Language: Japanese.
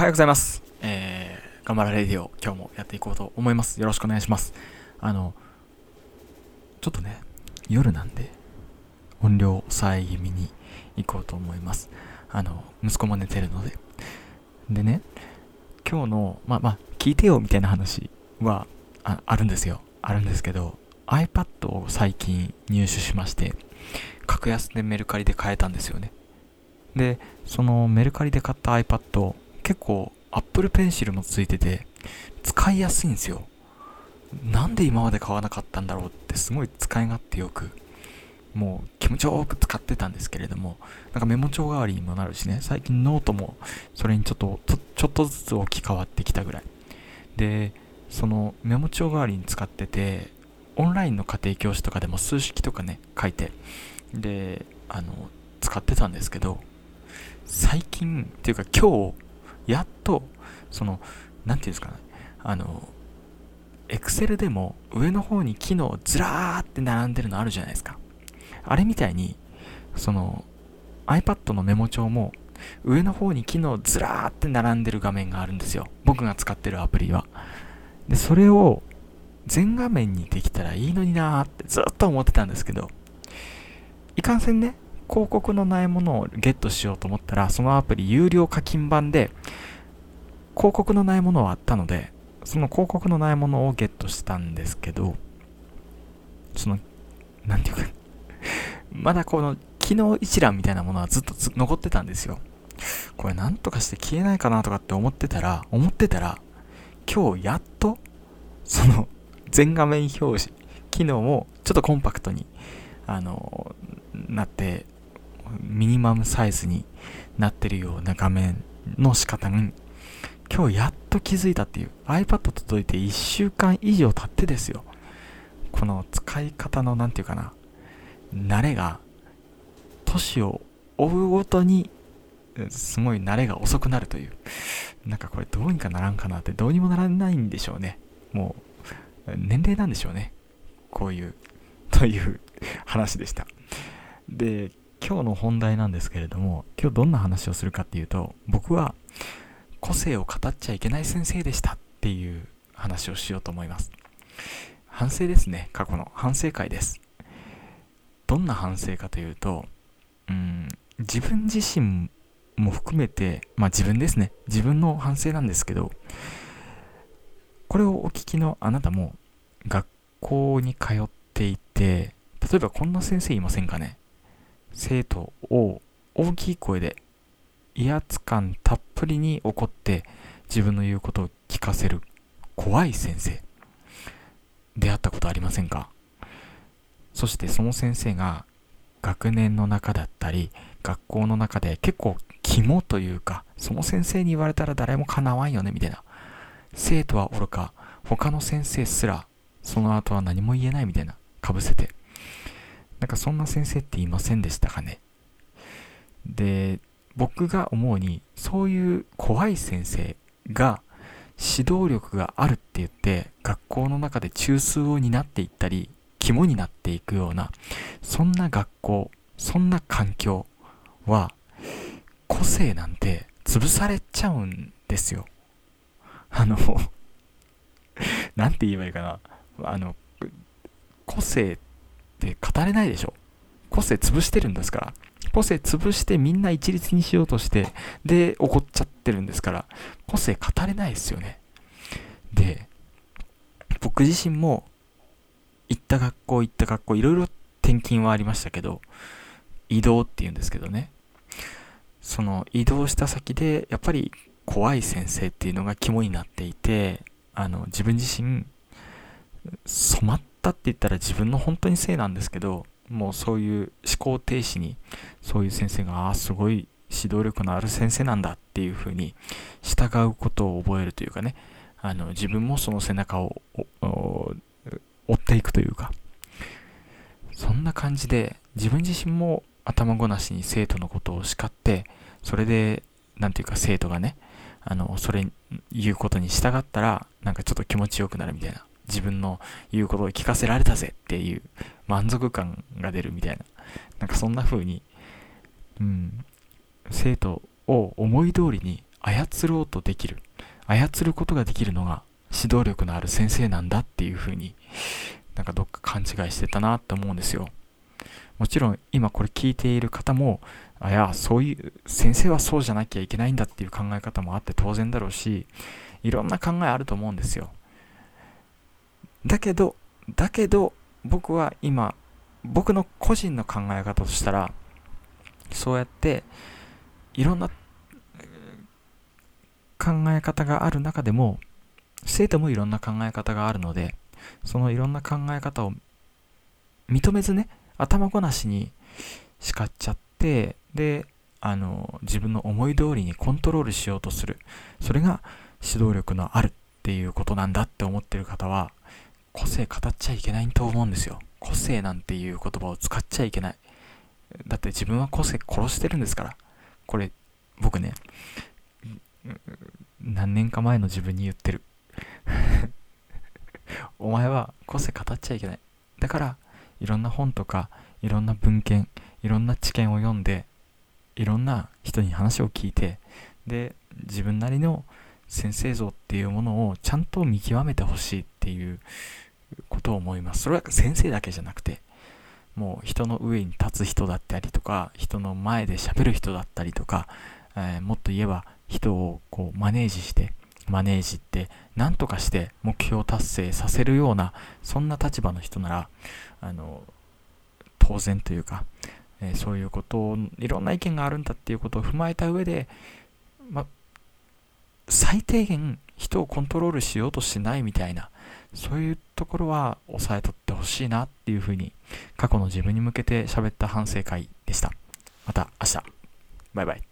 はようございます。えー、頑張らレディオ、今日もやっていこうと思います。よろしくお願いします。あの、ちょっとね、夜なんで、音量抑え気味に行こうと思います。あの、息子も寝てるので。でね、今日の、まあまあ、聞いてよみたいな話はああるんですよ。あるんですけど、iPad を最近入手しまして、格安でメルカリで買えたんですよね。で、そのメルカリで買った iPad、結構 Apple Pencil もついてて、使いやすいんですよ。なんで今まで買わなかったんだろうってすごい使い勝手よく、もう気持ちよく使ってたんですけれども、なんかメモ帳代わりにもなるしね、最近ノートもそれにちょっと、ちょっとずつ置き換わってきたぐらい。で、そのメモ帳代わりに使ってて、オンラインの家庭教師とかでも数式とかね、書いて、で、あの、使ってたんですけど、最近、っていうか今日、やっと、その、なんていうんですかね、あの、Excel でも上の方に機能ずらーって並んでるのあるじゃないですか。あれみたいに、その iPad のメモ帳も上の方に機能ずらーって並んでる画面があるんですよ。僕が使ってるアプリは。で、それを全画面にできたらいいのになーってずっと思ってたんですけど、いかんせんね、広告のないものをゲットしようと思ったら、そのアプリ有料課金版で、広告のないものはあったので、その広告のないものをゲットしたんですけど、その、なんていうか まだこの機能一覧みたいなものはずっと残ってたんですよ。これなんとかして消えないかなとかって思ってたら、思ってたら、今日やっと、その全画面表示、機能をちょっとコンパクトに、あの、なって、ミニマムサイズになってるような画面の仕方に、今日やっと気づいたっていう iPad 届いて1週間以上経ってですよ。この使い方の何て言うかな、慣れが、年を追うごとに、すごい慣れが遅くなるという。なんかこれどうにかならんかなってどうにもならないんでしょうね。もう、年齢なんでしょうね。こういう、という話でした。で、今日の本題なんですけれども、今日どんな話をするかっていうと、僕は個性を語っちゃいけない先生でしたっていう話をしようと思います。反省ですね、過去の反省会です。どんな反省かというと、うん、自分自身も含めて、まあ自分ですね、自分の反省なんですけど、これをお聞きのあなたも学校に通っていて、例えばこんな先生いませんかね？生徒を大きい声で威圧感たっぷりに怒って自分の言うことを聞かせる怖い先生出会ったことありませんか？そしてその先生が学年の中だったり学校の中で結構肝というかその先生に言われたら誰もかなわんよねみたいな。生徒はおろか他の先生すらその後は何も言えないみたいな。かぶせて。なんかそんな先生っていませんでしたかね？で、僕が思うに、そういう怖い先生が指導力があるって言って、学校の中で中枢を担っていったり、肝になっていくような、そんな学校、そんな環境は、個性なんて潰されちゃうんですよ。あのなんて言えばいいかな。あの、個性ってって語れないでしょ。個性潰してるんですから。個性潰してみんな一律にしようとして、で、怒っちゃってるんですから、個性語れないですよね。で、僕自身も、行った学校、行った学校、いろいろ転勤はありましたけど、移動っていうんですけどね。その移動した先で、やっぱり怖い先生っていうのが肝になっていて、あの、自分自身、染まっったって言ったら自分の本当にせいなんですけど、もうそういう思考停止に、そういう先生が、ああ、すごい指導力のある先生なんだっていうふうに従うことを覚えるというかね、あの自分もその背中を追っていくというか、そんな感じで自分自身も頭ごなしに生徒のことを叱って、それで、なんていうか生徒がね、あの、それ言うことに従ったら、なんかちょっと気持ちよくなるみたいな。自分の言うことを聞かせられたぜっていう満足感が出るみたいな、なんかそんな風に、うん、生徒を思い通りに操ろうとできる。操ることができるのが指導力のある先生なんだっていうふうになんかどっか勘違いしてたなって思うんですよ。もちろん今これ聞いている方もあやそういう先生はそうじゃなきゃいけないんだっていう考え方もあって当然だろうしいろんな考えあると思うんですよ。だけどだけど僕は今僕の個人の考え方としたらそうやっていろんな考え方がある中でも生徒もいろんな考え方があるのでそのいろんな考え方を認めずね頭ごなしに叱っちゃってであの自分の思い通りにコントロールしようとする。それが指導力のあるっていうことなんだって思ってる方は個性語っちゃいけないと思うんですよ。個性なんていう言葉を使っちゃいけない。だって自分は個性殺してるんですから。これ僕ね何年か前の自分に言ってる。お前は個性語っちゃいけない。だからいろんな本とかいろんな文献いろんな知見を読んでいろんな人に話を聞いてで自分なりの先生像っていうものをちゃんと見極めてほしいっていうことを思います。それは先生だけじゃなくてもう人の上に立つ人だったりとか人の前で喋る人だったりとか、えー、もっと言えば人をこうマネージしてマネージって何とかして目標達成させるようなそんな立場の人ならあの当然というか、えー、そういうことをいろんな意見があるんだっていうことを踏まえた上で、ま、最低限人をコントロールしようとしてないみたいなそういうところは抑えとってほしいなっていうふうに過去の自分に向けて喋った反省会でした。また明日。バイバイ。